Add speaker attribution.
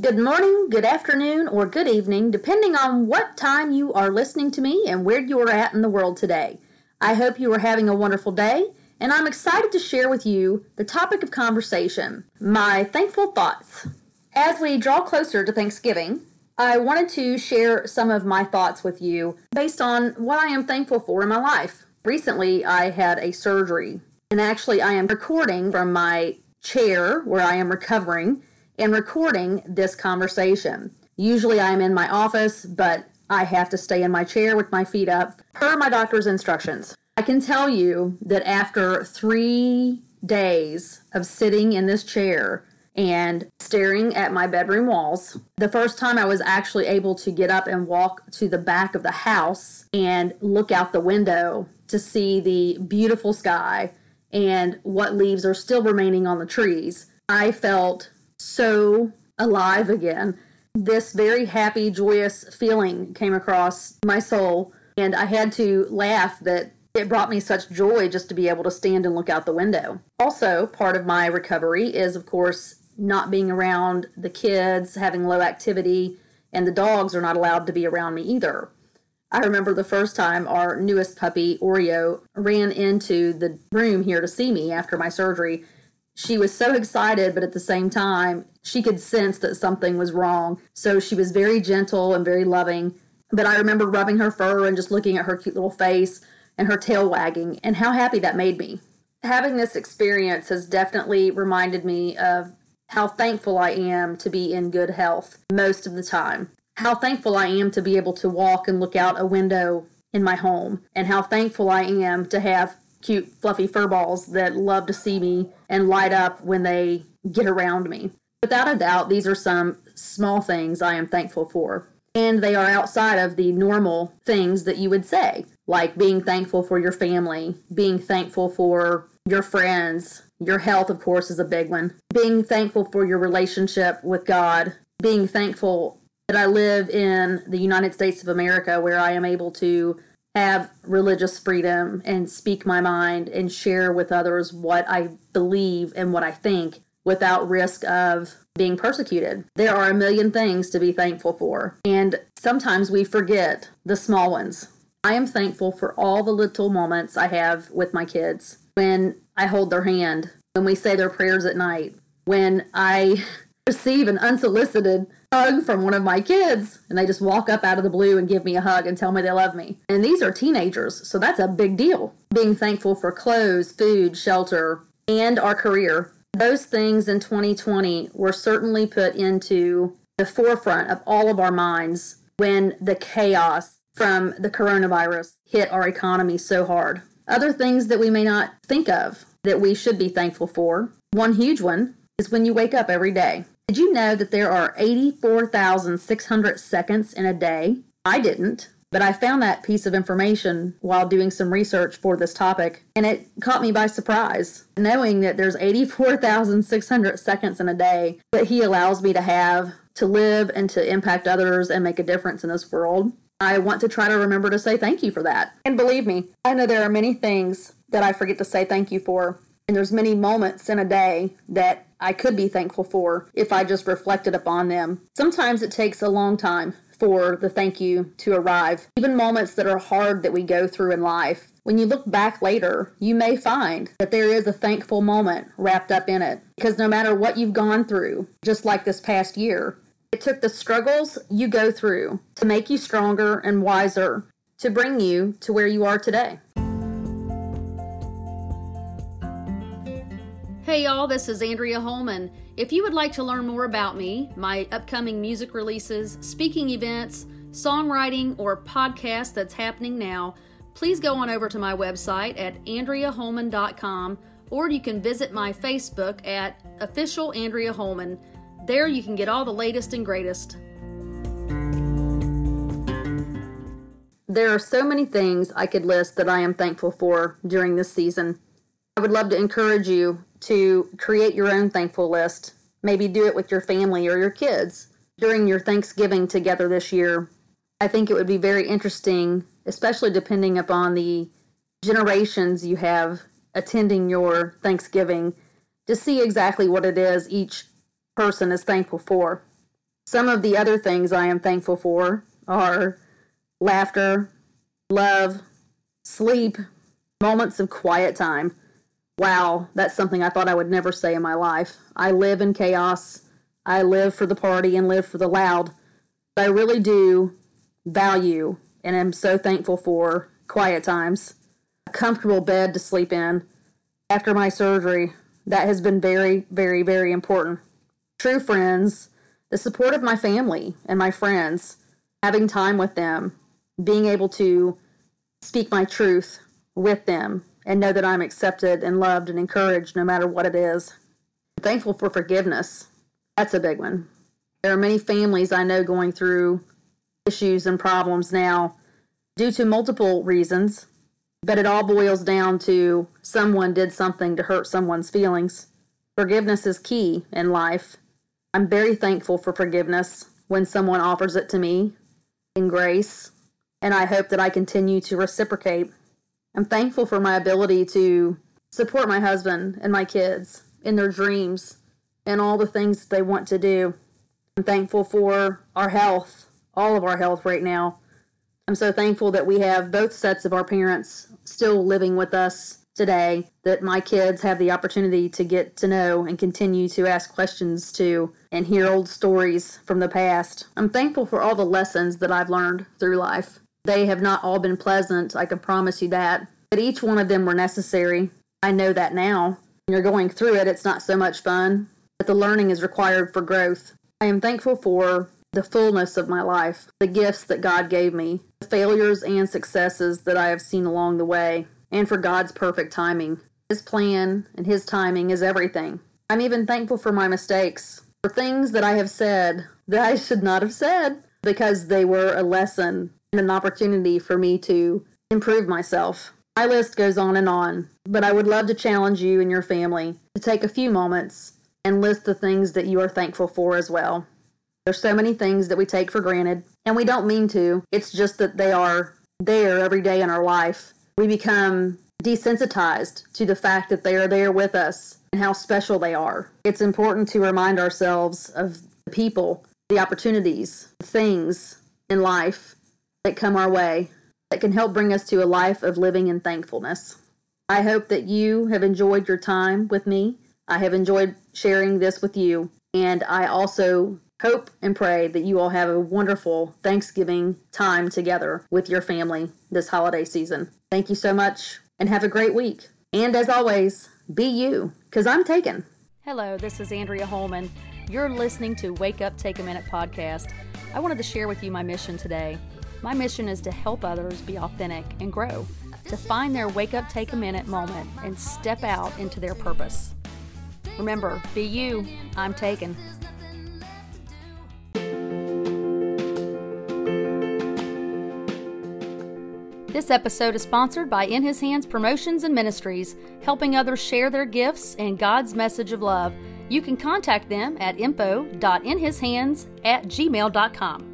Speaker 1: Good morning, good afternoon, or good evening, depending on what time you are listening to me and where you are at in the world today. I hope you are having a wonderful day, and I'm excited to share with you the topic of conversation my thankful thoughts. As we draw closer to Thanksgiving, I wanted to share some of my thoughts with you based on what I am thankful for in my life. Recently, I had a surgery, and actually, I am recording from my chair where I am recovering and recording this conversation. Usually I'm in my office, but I have to stay in my chair with my feet up per my doctor's instructions. I can tell you that after three days of sitting in this chair and staring at my bedroom walls, the first time I was actually able to get up and walk to the back of the house and look out the window to see the beautiful sky and what leaves are still remaining on the trees, I felt so alive again. This very happy, joyous feeling came across my soul, and I had to laugh that it brought me such joy just to be able to stand and look out the window. Also, part of my recovery is, of course, not being around the kids, having low activity, and the dogs are not allowed to be around me either. I remember the first time our newest puppy, Oreo, ran into the room here to see me after my surgery she was so excited, but at the same time, she could sense that something was wrong. So she was very gentle and very loving. But I remember rubbing her fur and just looking at her cute little face and her tail wagging, and how happy that made me. Having this experience has definitely reminded me of how thankful I am to be in good health most of the time. How thankful I am to be able to walk and look out a window in my home, and how thankful I am to have cute, fluffy fur balls that love to see me and light up when they get around me. Without a doubt, these are some small things I am thankful for. And they are outside of the normal things that you would say, like being thankful for your family, being thankful for your friends. Your health, of course, is a big one. Being thankful for your relationship with God. Being thankful that I live in the United States of America where I am able to have religious freedom and speak my mind and share with others what I believe and what I think without risk of being persecuted. There are a million things to be thankful for, and sometimes we forget the small ones. I am thankful for all the little moments I have with my kids when I hold their hand, when we say their prayers at night, when I receive an unsolicited hug from one of my kids and they just walk up out of the blue and give me a hug and tell me they love me. And these are teenagers, so that's a big deal. Being thankful for clothes, food, shelter, and our career. Those things in 2020 were certainly put into the forefront of all of our minds when the chaos from the coronavirus hit our economy so hard. Other things that we may not think of that we should be thankful for. One huge one is when you wake up every day. Did you know that there are 84,600 seconds in a day? I didn't, but I found that piece of information while doing some research for this topic, and it caught me by surprise. Knowing that there's 84,600 seconds in a day that He allows me to have to live and to impact others and make a difference in this world. I want to try to remember to say thank you for that. And believe me, I know there are many things that I forget to say thank you for. And there's many moments in a day that I could be thankful for if I just reflected upon them. Sometimes it takes a long time for the thank you to arrive. Even moments that are hard that we go through in life. When you look back later, you may find that there is a thankful moment wrapped up in it. Because no matter what you've gone through, just like this past year, it took the struggles you go through to make you stronger and wiser, to bring you to where you are today. Hey y'all, this is Andrea Holman. If you would like to learn more about me, my upcoming music releases, speaking events, songwriting, or podcast that's happening now, please go on over to my website at andreaholman.com or you can visit my Facebook at official Andrea Holman. There you can get all the latest and greatest. There are so many things I could list that I am thankful for during this season. I would love to encourage you to create your own thankful list. Maybe do it with your family or your kids during your Thanksgiving together this year. I think it would be very interesting, especially depending upon the generations you have attending your Thanksgiving, to see exactly what it is each person is thankful for. Some of the other things I am thankful for are laughter, love, sleep, moments of quiet time. Wow, that's something I thought I would never say in my life. I live in chaos. I live for the party and live for the loud. But I really do value and am so thankful for quiet times, a comfortable bed to sleep in. After my surgery, that has been very, very, very important. True friends, the support of my family and my friends, having time with them, being able to speak my truth with them and know that I'm accepted and loved and encouraged no matter what it is. I'm thankful for forgiveness. That's a big one. There are many families I know going through issues and problems now due to multiple reasons, but it all boils down to someone did something to hurt someone's feelings. Forgiveness is key in life. I'm very thankful for forgiveness when someone offers it to me in grace and I hope that I continue to reciprocate. I'm thankful for my ability to support my husband and my kids in their dreams and all the things they want to do. I'm thankful for our health, all of our health right now. I'm so thankful that we have both sets of our parents still living with us today, that my kids have the opportunity to get to know and continue to ask questions to and hear old stories from the past. I'm thankful for all the lessons that I've learned through life. They have not all been pleasant, I can promise you that, but each one of them were necessary. I know that now. When you're going through it, it's not so much fun, but the learning is required for growth. I am thankful for the fullness of my life, the gifts that God gave me, the failures and successes that I have seen along the way, and for God's perfect timing. His plan and His timing is everything. I'm even thankful for my mistakes, for things that I have said that I should not have said because they were a lesson an opportunity for me to improve myself. My list goes on and on, but I would love to challenge you and your family to take a few moments and list the things that you are thankful for as well. There's so many things that we take for granted, and we don't mean to. It's just that they are there every day in our life. We become desensitized to the fact that they are there with us and how special they are. It's important to remind ourselves of the people, the opportunities, the things in life that come our way that can help bring us to a life of living in thankfulness. I hope that you have enjoyed your time with me. I have enjoyed sharing this with you. And I also hope and pray that you all have a wonderful Thanksgiving time together with your family this holiday season. Thank you so much and have a great week. And as always, be you, because I'm taken.
Speaker 2: Hello, this is Andrea Holman. You're listening to Wake Up Take a Minute podcast. I wanted to share with you my mission today. My mission is to help others be authentic and grow, to find their wake up, take a minute moment and step out into their purpose. Remember, be you. I'm taken. This episode is sponsored by In His Hands Promotions and Ministries, helping others share their gifts and God's message of love. You can contact them at info.inhishands at gmail.com.